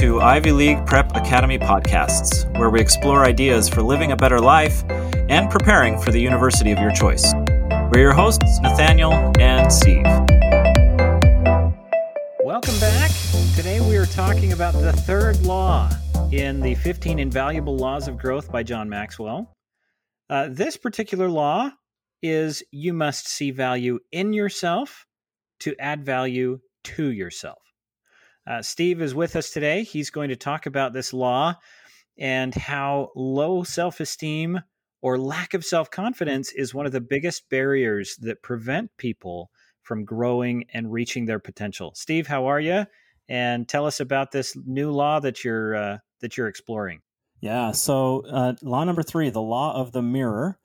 to Ivy League Prep Academy podcasts, where we explore ideas for living a better life and preparing for the university of your choice. We're your hosts, Nathaniel and Steve. Welcome back. Today we are talking about the third law in the 15 Invaluable Laws of Growth by John Maxwell. Uh, this particular law is you must see value in yourself to add value to yourself. Uh, Steve is with us today. He's going to talk about this law and how low self esteem or lack of self confidence is one of the biggest barriers that prevent people from growing and reaching their potential. Steve, how are you? And tell us about this new law that you're uh, that you're exploring. Yeah. So, uh, law number three, the law of the mirror.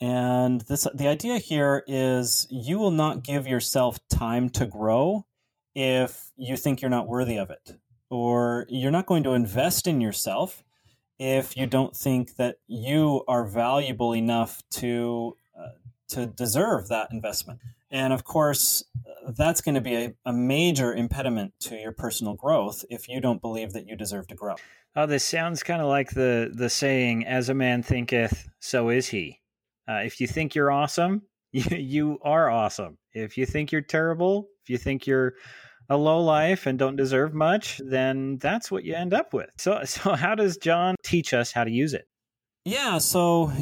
And this, the idea here is you will not give yourself time to grow if you think you're not worthy of it, or you're not going to invest in yourself if you don't think that you are valuable enough to uh, to deserve that investment. And of course, that's going to be a, a, major impediment to your personal growth if you don't believe that you deserve to grow. Oh, this sounds kind of like the the saying, "As a man thinketh, so is he." Uh, if you think you're awesome, you, you are awesome. If you think you're terrible, if you think you're a low life and don't deserve much, then that's what you end up with. So, so how does John teach us how to use it? Yeah, so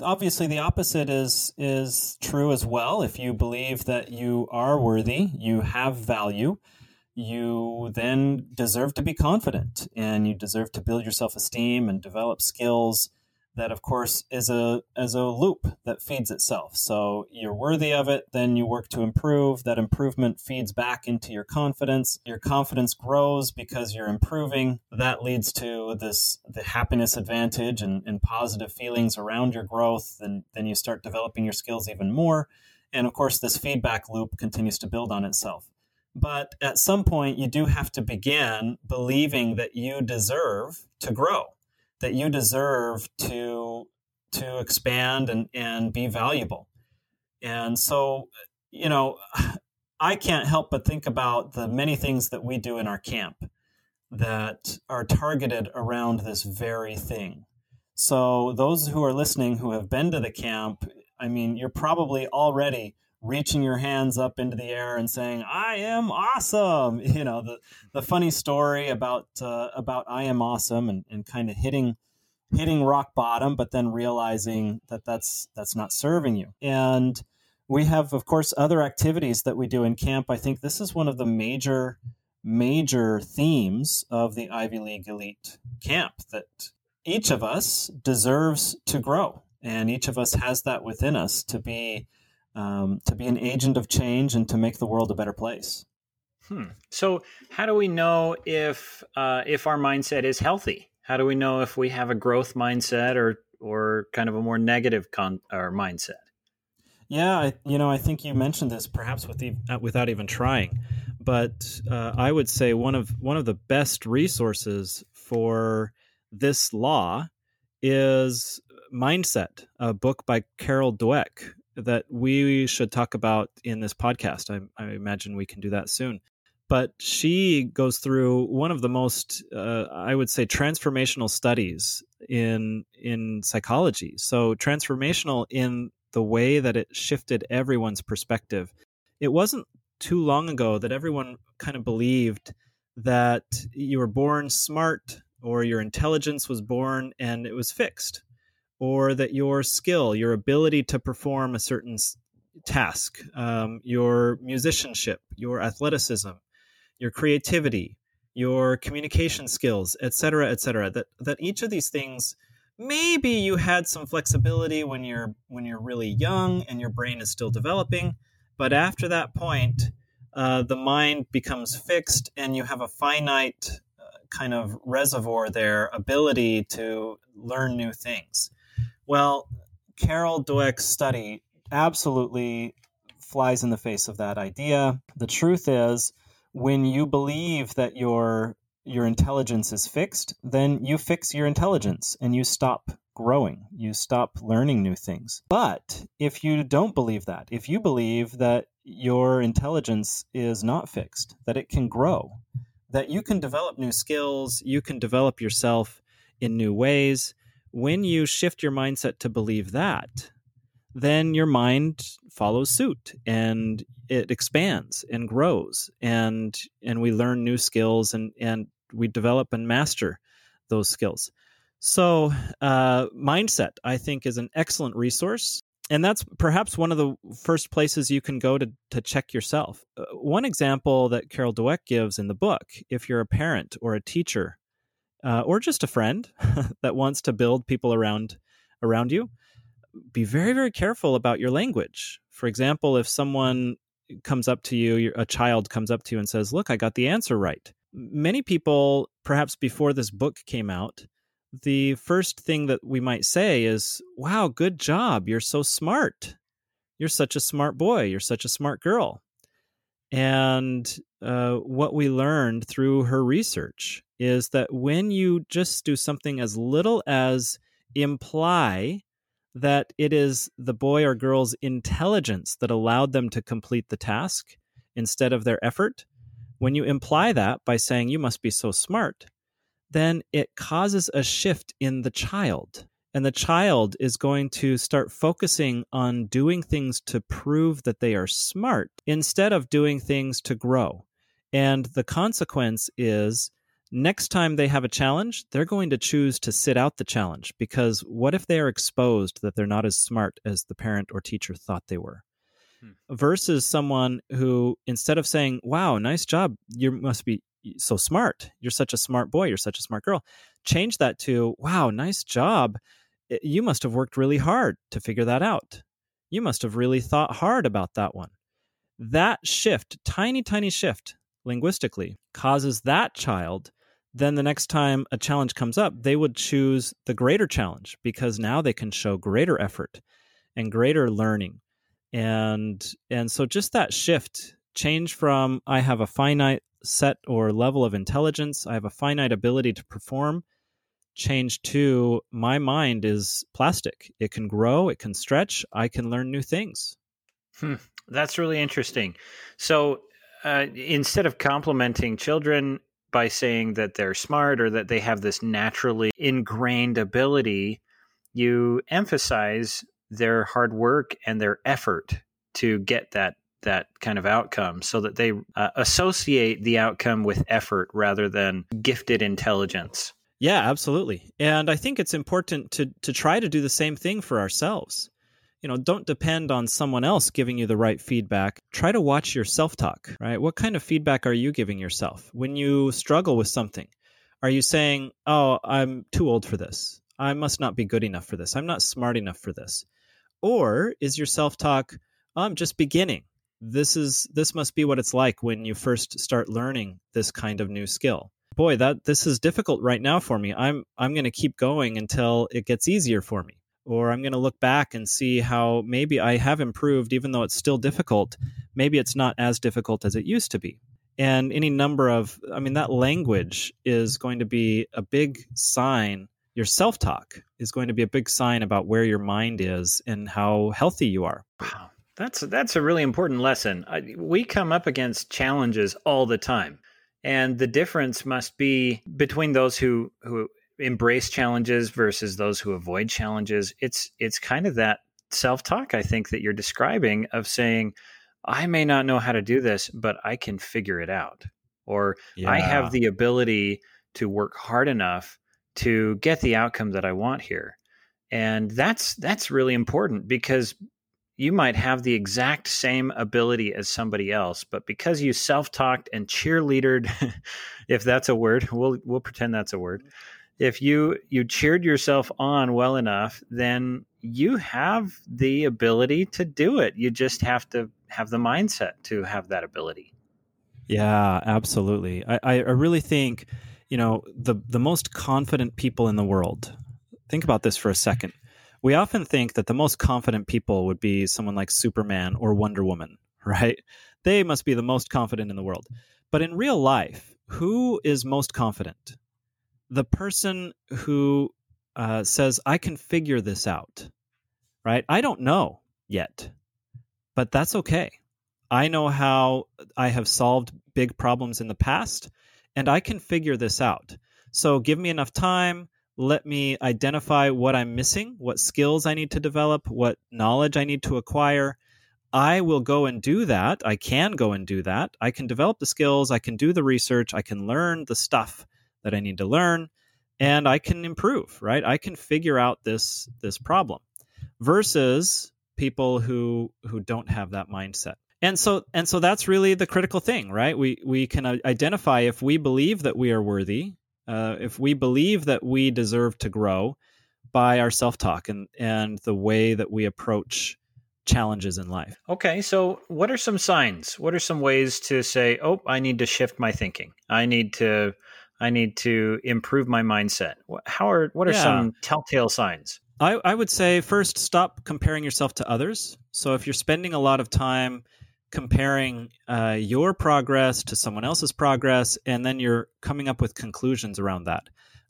obviously the opposite is is true as well. If you believe that you are worthy, you have value, you then deserve to be confident and you deserve to build your self-esteem and develop skills that of course is a as a loop that feeds itself. So you're worthy of it then you work to improve. That improvement feeds back into your confidence. Your confidence grows because you're improving. That leads to this the happiness advantage and, and positive feelings around your growth. And then you start developing your skills even more. And of course this feedback loop continues to build on itself. But at some point you do have to begin believing that you deserve to grow that you deserve to to expand and, and be valuable. And so, you know, I can't help but think about the many things that we do in our camp that are targeted around this very thing. So, those who are listening who have been to the camp, I mean, you're probably already reaching your hands up into the air and saying i am awesome. You know the, the funny story about uh, about i am awesome and, and kind of hitting hitting rock bottom but then realizing that that's that's not serving you. And we have of course other activities that we do in camp. I think this is one of the major major themes of the ivy league elite camp that each of us deserves to grow and each of us has that within us to be um, to be an agent of change and to make the world a better place. Hmm. So, how do we know if uh, if our mindset is healthy? How do we know if we have a growth mindset or or kind of a more negative con- or mindset? Yeah, I, you know, I think you mentioned this perhaps with the, uh, without even trying, but uh, I would say one of one of the best resources for this law is Mindset, a book by Carol Dweck, that we should talk about in this podcast. I, I imagine we can do that soon. But she goes through one of the most, uh, I would say, transformational studies in in psychology. So transformational in the way that it shifted everyone's perspective. It wasn't too long ago that everyone kind of believed that you were born smart or your intelligence was born and it was fixed or that your skill, your ability to perform a certain task, um, your musicianship, your athleticism, your creativity, your communication skills, etc., etc. That that each of these things, maybe you had some flexibility when you're when you're really young and your brain is still developing, but after that point, uh, the mind becomes fixed and you have a finite uh, kind of reservoir there, ability to learn new things. Well, Carol Dweck's study absolutely flies in the face of that idea. The truth is, when you believe that your your intelligence is fixed, then you fix your intelligence and you stop growing. You stop learning new things. But if you don't believe that, if you believe that your intelligence is not fixed, that it can grow, that you can develop new skills, you can develop yourself in new ways. When you shift your mindset to believe that, then your mind follows suit and it expands and grows and and we learn new skills and and we develop and master those skills. So, uh, mindset, I think, is an excellent resource. And that's perhaps one of the first places you can go to, to check yourself. Uh, one example that Carol Dweck gives in the book if you're a parent or a teacher uh, or just a friend that wants to build people around around you, be very, very careful about your language. For example, if someone comes up to you, a child comes up to you and says, Look, I got the answer right. Many people, perhaps before this book came out, the first thing that we might say is, Wow, good job. You're so smart. You're such a smart boy. You're such a smart girl. And uh, what we learned through her research is that when you just do something as little as imply that it is the boy or girl's intelligence that allowed them to complete the task instead of their effort, when you imply that by saying you must be so smart, then it causes a shift in the child. And the child is going to start focusing on doing things to prove that they are smart instead of doing things to grow. And the consequence is next time they have a challenge, they're going to choose to sit out the challenge because what if they are exposed that they're not as smart as the parent or teacher thought they were? Hmm. Versus someone who, instead of saying, Wow, nice job, you must be so smart. You're such a smart boy. You're such a smart girl. Change that to, Wow, nice job. You must have worked really hard to figure that out. You must have really thought hard about that one. That shift, tiny, tiny shift linguistically, causes that child then the next time a challenge comes up, they would choose the greater challenge because now they can show greater effort and greater learning. And and so just that shift change from I have a finite set or level of intelligence, I have a finite ability to perform, change to my mind is plastic. It can grow, it can stretch, I can learn new things. Hmm, that's really interesting. So uh, instead of complimenting children by saying that they're smart or that they have this naturally ingrained ability, you emphasize their hard work and their effort to get that that kind of outcome so that they uh, associate the outcome with effort rather than gifted intelligence. Yeah, absolutely. And I think it's important to to try to do the same thing for ourselves you know, don't depend on someone else giving you the right feedback. Try to watch your self talk, right? What kind of feedback are you giving yourself when you struggle with something? Are you saying, oh, I'm too old for this? I must not be good enough for this. I'm not smart enough for this. Or is your self talk, oh, I'm just beginning. This is this must be what it's like when you first start learning this kind of new skill. Boy, that this is difficult right now for me. I'm I'm going to keep going until it gets easier for me or I'm going to look back and see how maybe I have improved, even though it's still difficult. Maybe it's not as difficult as it used to be. And any number of, I mean, that language is going to be a big sign. Your self talk is going to be a big sign about where your mind is and how healthy you are. Wow. That's, that's a really important lesson. I, we come up against challenges all the time. And the difference must be between those who, who embrace challenges versus those who avoid challenges. It's it's kind of that self-talk i think that you're describing of saying i may not know how to do this but i can figure it out. Or yeah. i have the ability to work hard enough to get the outcome that i want here. And that's that's really important because you might have the exact same ability as somebody else, but because you self-talked and cheerleadered, if that's a word, we'll we'll pretend that's a word if you you cheered yourself on well enough, then you have the ability to do it. You just have to have the mindset to have that ability. Yeah, absolutely. I, I really think, you know, the the most confident people in the world. Think about this for a second. We often think that the most confident people would be someone like Superman or Wonder Woman, right? They must be the most confident in the world. But in real life, who is most confident? The person who uh, says, I can figure this out, right? I don't know yet, but that's okay. I know how I have solved big problems in the past, and I can figure this out. So give me enough time. Let me identify what I'm missing, what skills I need to develop, what knowledge I need to acquire. I will go and do that. I can go and do that. I can develop the skills. I can do the research. I can learn the stuff that I need to learn and I can improve, right? I can figure out this this problem versus people who who don't have that mindset. And so and so that's really the critical thing, right? We we can identify if we believe that we are worthy, uh, if we believe that we deserve to grow by our self-talk and and the way that we approach challenges in life. Okay, so what are some signs? What are some ways to say, "Oh, I need to shift my thinking. I need to I need to improve my mindset." How are what are yeah. some telltale signs? I, I would say first stop comparing yourself to others. So if you're spending a lot of time comparing uh, your progress to someone else's progress, and then you're coming up with conclusions around that.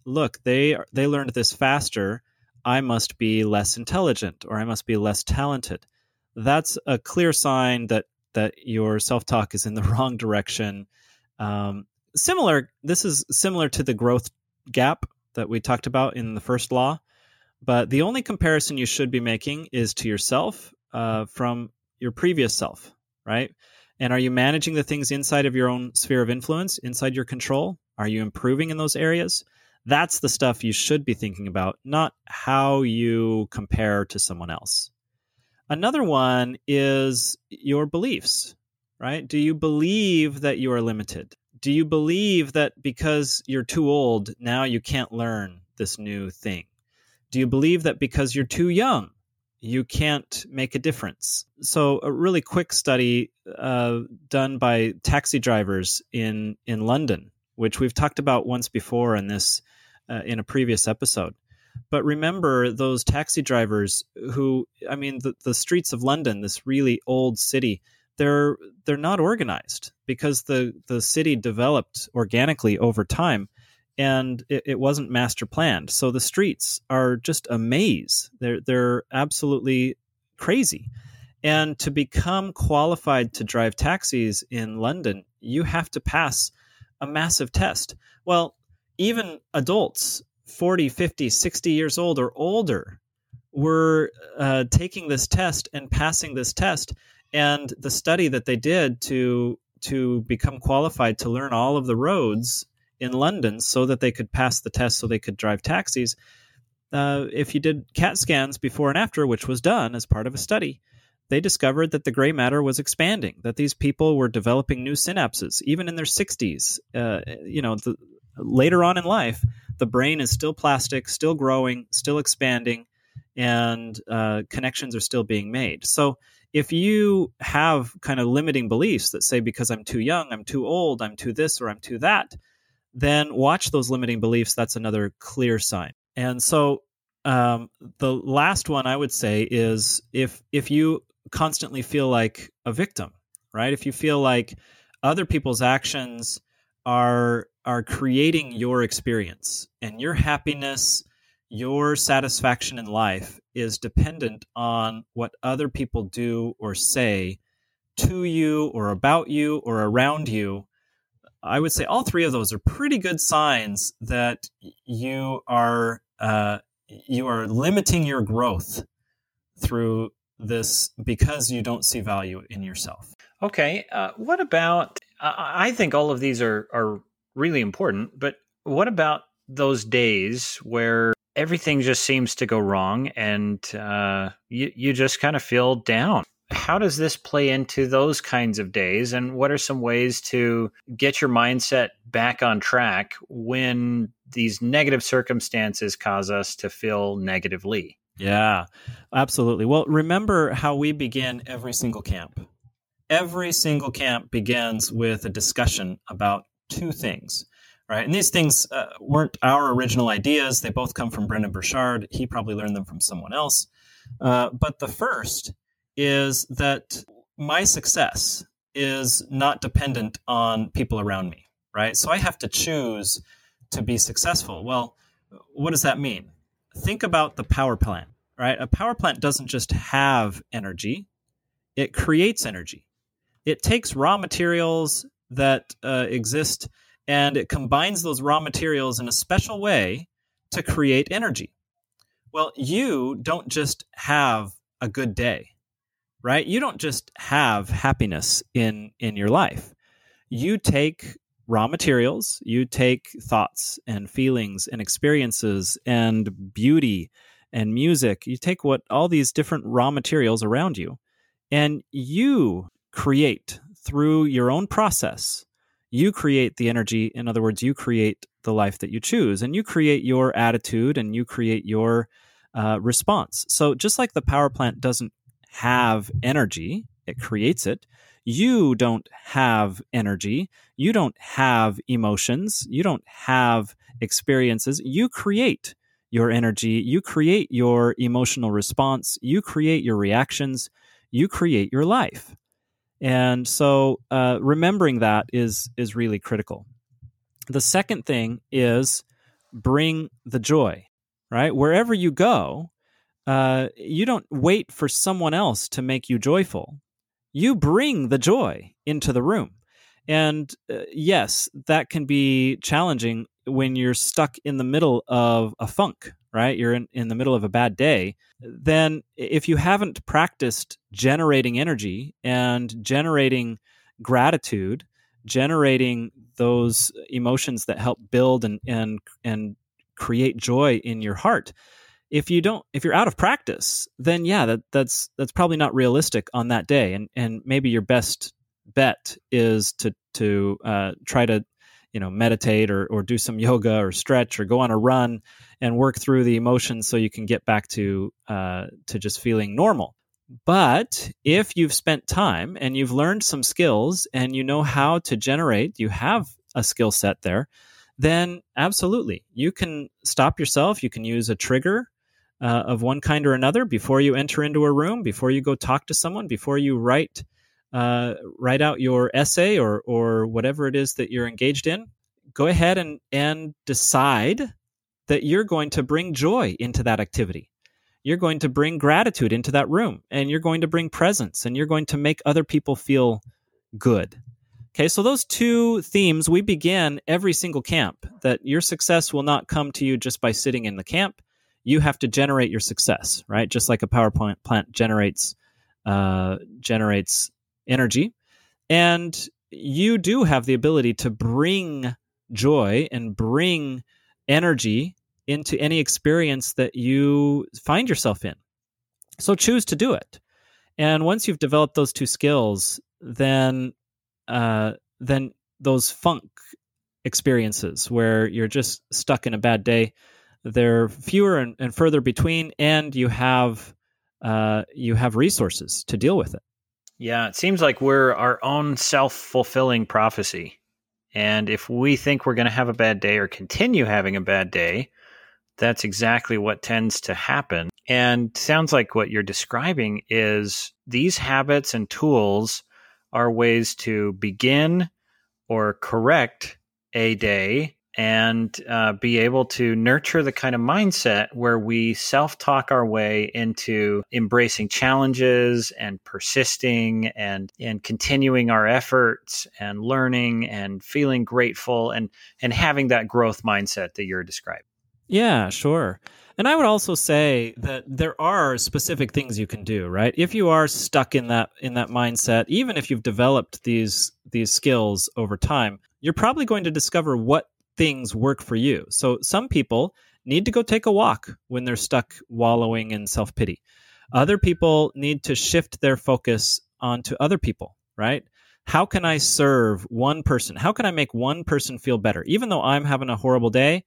Look, they they learned this faster. I must be less intelligent, or I must be less talented. That's a clear sign that that your self talk is in the wrong direction. Um, similar. This is similar to the growth gap that we talked about in the first law. But the only comparison you should be making is to yourself uh, from your previous self, right? And are you managing the things inside of your own sphere of influence, inside your control? Are you improving in those areas? That's the stuff you should be thinking about, not how you compare to someone else. Another one is your beliefs, right? Do you believe that you are limited? Do you believe that because you're too old, now you can't learn this new thing? Do you believe that because you're too young, you can't make a difference? So, a really quick study uh, done by taxi drivers in in London, which we've talked about once before in this uh, in a previous episode. But remember those taxi drivers who, I mean, the, the streets of London, this really old city, they're they're not organized because the the city developed organically over time and it, it, wasn't master planned. So the streets are just a maze. They're they're absolutely crazy. And to become qualified to drive taxis in London, you have to pass a massive test. Well, even adults, 40, 50, 60 years old or older, were uh, taking this test and passing this test. And the study that they did to to become qualified to learn all of the roads in London so that they could pass the test so they could drive taxis. Uh, if you did CAT scans before and after, which was done as part of a study, they discovered that the gray matter was expanding, that these people were developing new synapses, even in their 60s. Uh, you know, the, later on in life, the brain is still plastic, still growing, still expanding, and uh, connections are still being made. So, if you have kind of limiting beliefs that say, because I'm too young, I'm too old, I'm too this, or I'm too that, then watch those limiting beliefs. That's another clear sign. And so um, the last one I would say is if if you constantly feel like a victim, right? If you feel like other people's actions are are creating your experience and your happiness, your satisfaction in life is dependent on what other people do or say to you or about you or around you I would say all three of those are pretty good signs that you are uh, you are limiting your growth through this because you don't see value in yourself. Okay, uh, what about? I think all of these are are really important, but what about those days where everything just seems to go wrong and uh, you you just kind of feel down? how does this play into those kinds of days? And what are some ways to get your mindset back on track when these negative circumstances cause us to feel negatively? Yeah absolutely. Well remember how we begin every single camp. Every single camp begins with a discussion about two things right and these things uh, weren't our original ideas they both come from Brendon Burchard he probably learned them from someone else uh, but the first is that my success is not dependent on people around me, right? So I have to choose to be successful. Well, what does that mean? Think about the power plant, right? A power plant doesn't just have energy, it creates energy. It takes raw materials that uh, exist and it combines those raw materials in a special way to create energy. Well, you don't just have a good day, right? You don't just have happiness in in your life. You take raw materials, you take thoughts and feelings and experiences and beauty and music. You take what all these different raw materials around you and you create through your own process. You create the energy. In other words, you create the life that you choose and you create your attitude and you create your uh, response. So, just like the power plant doesn't have energy, it creates it. You don't have energy. You don't have emotions. You don't have experiences. You create your energy. You create your emotional response. You create your reactions. You create your life. And so, uh, remembering that is is really critical. The second thing is bring the joy, right? Wherever you go, uh, you don't wait for someone else to make you joyful. You bring the joy into the room. And uh, yes, that can be challenging when you're stuck in the middle of a funk, right? You're in, in the middle of a bad day. Then, if you haven't practiced generating energy and generating gratitude, generating those emotions that help build and and and create joy in your heart if you don't if you're out of practice then yeah that that's that's probably not realistic on that day and and maybe your best bet is to to uh, try to you know meditate or or do some yoga or stretch or go on a run and work through the emotions so you can get back to uh, to just feeling normal but if you've spent time and you've learned some skills and you know how to generate, you have a skill set there, then absolutely, you can stop yourself. You can use a trigger uh, of one kind or another before you enter into a room, before you go talk to someone, before you write uh, write out your essay or or whatever it is that you're engaged in. Go ahead and and decide that you're going to bring joy into that activity you're going to bring gratitude into that room and you're going to bring presence and you're going to make other people feel good. Okay, so those two themes we begin every single camp that your success will not come to you just by sitting in the camp. You have to generate your success, right? Just like a PowerPoint plant generates uh, generates energy, and you do have the ability to bring joy and bring energy into any experience that you find yourself in. So choose to do it. And once you've developed those two skills, then uh, then those funk experiences where you're just stuck in a bad day, they're fewer and, and further between, and you have uh, you have resources to deal with it. Yeah, it seems like we're our own self fulfilling prophecy. And if we think we're going to have a bad day or continue having a bad day, that's exactly what tends to happen. And sounds like what you're describing is these habits and tools are ways to begin or correct a day and uh, be able to nurture the kind of mindset where we self talk our way into embracing challenges and persisting and and continuing our efforts and learning and feeling grateful and and having that growth mindset that you're describing. Yeah, sure. And I would also say that there are specific things you can do, right? If you are stuck in that in that mindset, even if you've developed these these skills over time, you're probably going to discover what things work for you. So some people need to go take a walk when they're stuck wallowing in self-pity. Other people need to shift their focus onto other people, right? How can I serve one person? How can I make one person feel better? Even though I'm having a horrible day,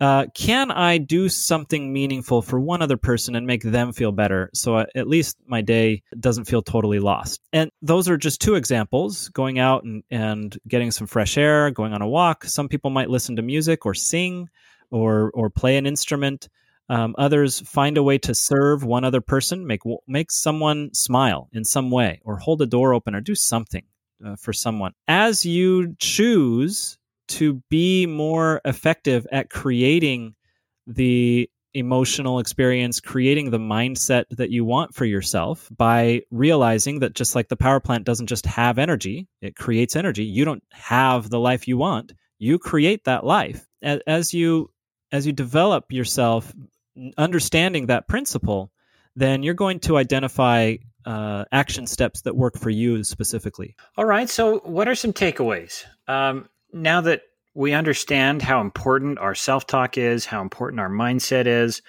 uh, can I do something meaningful for one other person and make them feel better? So uh, at least my day doesn't feel totally lost. And those are just two examples going out and, and getting some fresh air, going on a walk. Some people might listen to music or sing or, or play an instrument. Um, others find a way to serve one other person, make, make someone smile in some way, or hold a door open, or do something uh, for someone. As you choose to be more effective at creating the emotional experience, creating the mindset that you want for yourself by realizing that just like the power plant doesn't just have energy, it creates energy. You don't have the life you want, You create that life. As you as you develop yourself understanding that principle, then you're going to identify uh, action steps that work for you specifically. All right. So, what are some takeaways? Um, now that we understand how important our self talk is, how important our mindset is,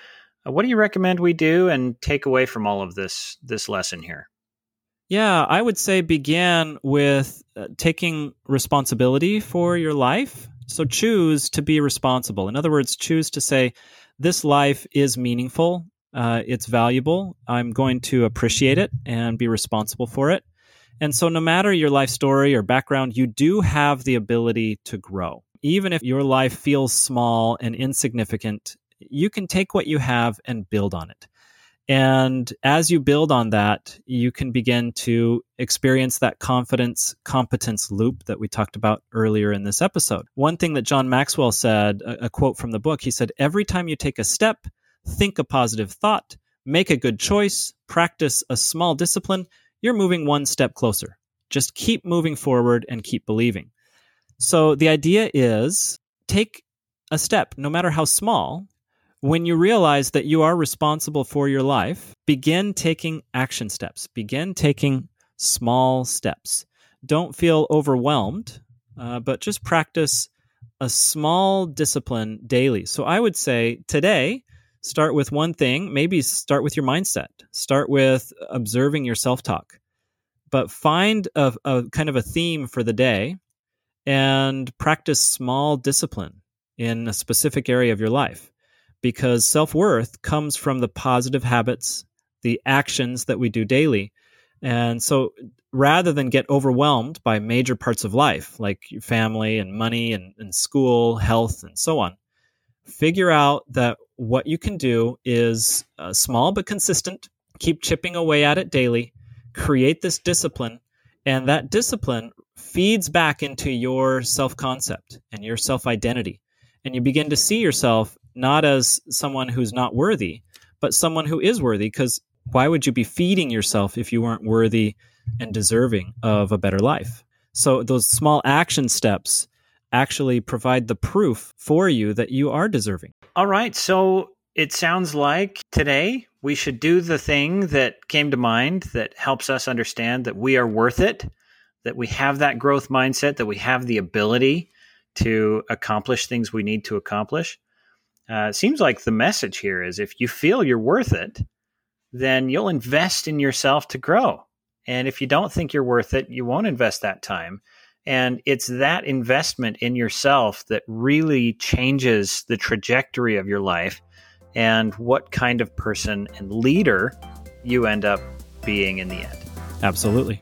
uh, what do you recommend we do and take away from all of this this lesson here? Yeah, I would say begin with uh, taking responsibility for your life. So choose to be responsible. In other words, choose to say, this life is meaningful, uh, it's valuable. I'm going to appreciate it and be responsible for it. And so, no matter your life story or background, you do have the ability to grow. Even if your life feels small and insignificant, you can take what you have and build on it. And as you build on that, you can begin to experience that confidence competence loop that we talked about earlier in this episode. One thing that John Maxwell said, a, quote from the book, he said, Every time you take a step, think a positive thought, make a good choice, practice a small discipline, you're moving one step closer. Just keep moving forward and keep believing. So the idea is take a step, no matter how small, when you realize that you are responsible for your life, begin taking action steps, begin taking small steps. Don't feel overwhelmed, uh, but just practice a small discipline daily. So I would say today, start with one thing, maybe start with your mindset, start with observing your self talk, but find a, a kind of a theme for the day and practice small discipline in a specific area of your life because self worth comes from the positive habits, the actions that we do daily. And so rather than get overwhelmed by major parts of life, like your family and money and, and school, health, and so on, figure out that what you can do is uh, small but consistent. Keep chipping away at it daily. Create this discipline. And that discipline feeds back into your self concept and your self identity. And you begin to see yourself not as someone who's not worthy, but someone who is worthy. Because why would you be feeding yourself if you weren't worthy and deserving of a better life? So those small action steps actually provide the proof for you that you are deserving. All right. So it sounds like today we should do the thing that came to mind that helps us understand that we are worth it, that we have that growth mindset, that we have the ability to accomplish things we need to accomplish. Uh, it seems like the message here is if you feel you're worth it, then you'll invest in yourself to grow. And if you don't think you're worth it, you won't invest that time. And it's that investment in yourself that really changes the trajectory of your life and what kind of person and leader you end up being in the end. Absolutely.